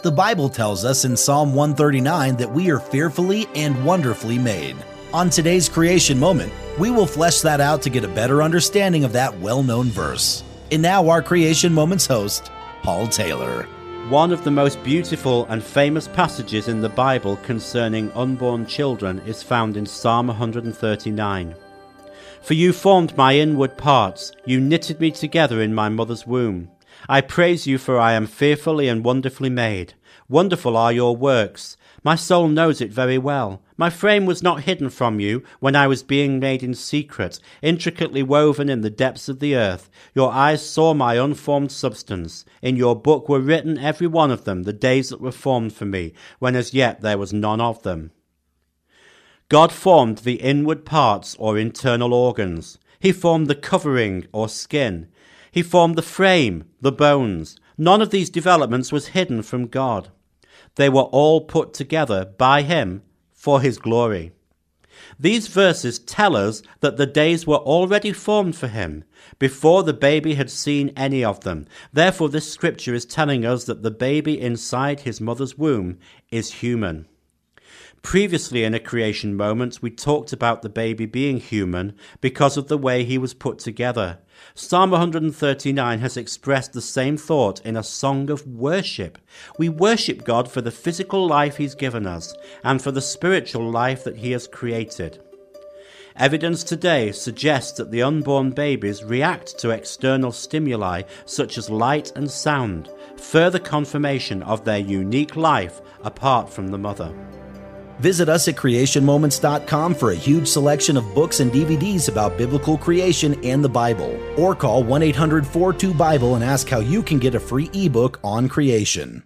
The Bible tells us in Psalm 139 that we are fearfully and wonderfully made. On today's creation moment, we will flesh that out to get a better understanding of that well known verse. And now, our Creation Moments host, Paul Taylor. One of the most beautiful and famous passages in the Bible concerning unborn children is found in Psalm 139. For you formed my inward parts, you knitted me together in my mother's womb. I praise you, for I am fearfully and wonderfully made. Wonderful are your works. My soul knows it very well. My frame was not hidden from you when I was being made in secret, intricately woven in the depths of the earth. Your eyes saw my unformed substance. In your book were written every one of them, the days that were formed for me, when as yet there was none of them. God formed the inward parts or internal organs. He formed the covering or skin. He formed the frame, the bones. None of these developments was hidden from God. They were all put together by him for his glory. These verses tell us that the days were already formed for him before the baby had seen any of them. Therefore, this scripture is telling us that the baby inside his mother's womb is human. Previously, in a creation moment, we talked about the baby being human because of the way he was put together. Psalm 139 has expressed the same thought in a song of worship. We worship God for the physical life He's given us and for the spiritual life that He has created. Evidence today suggests that the unborn babies react to external stimuli such as light and sound, further confirmation of their unique life apart from the mother. Visit us at creationmoments.com for a huge selection of books and DVDs about biblical creation and the Bible. Or call 1 800 42 Bible and ask how you can get a free ebook on creation.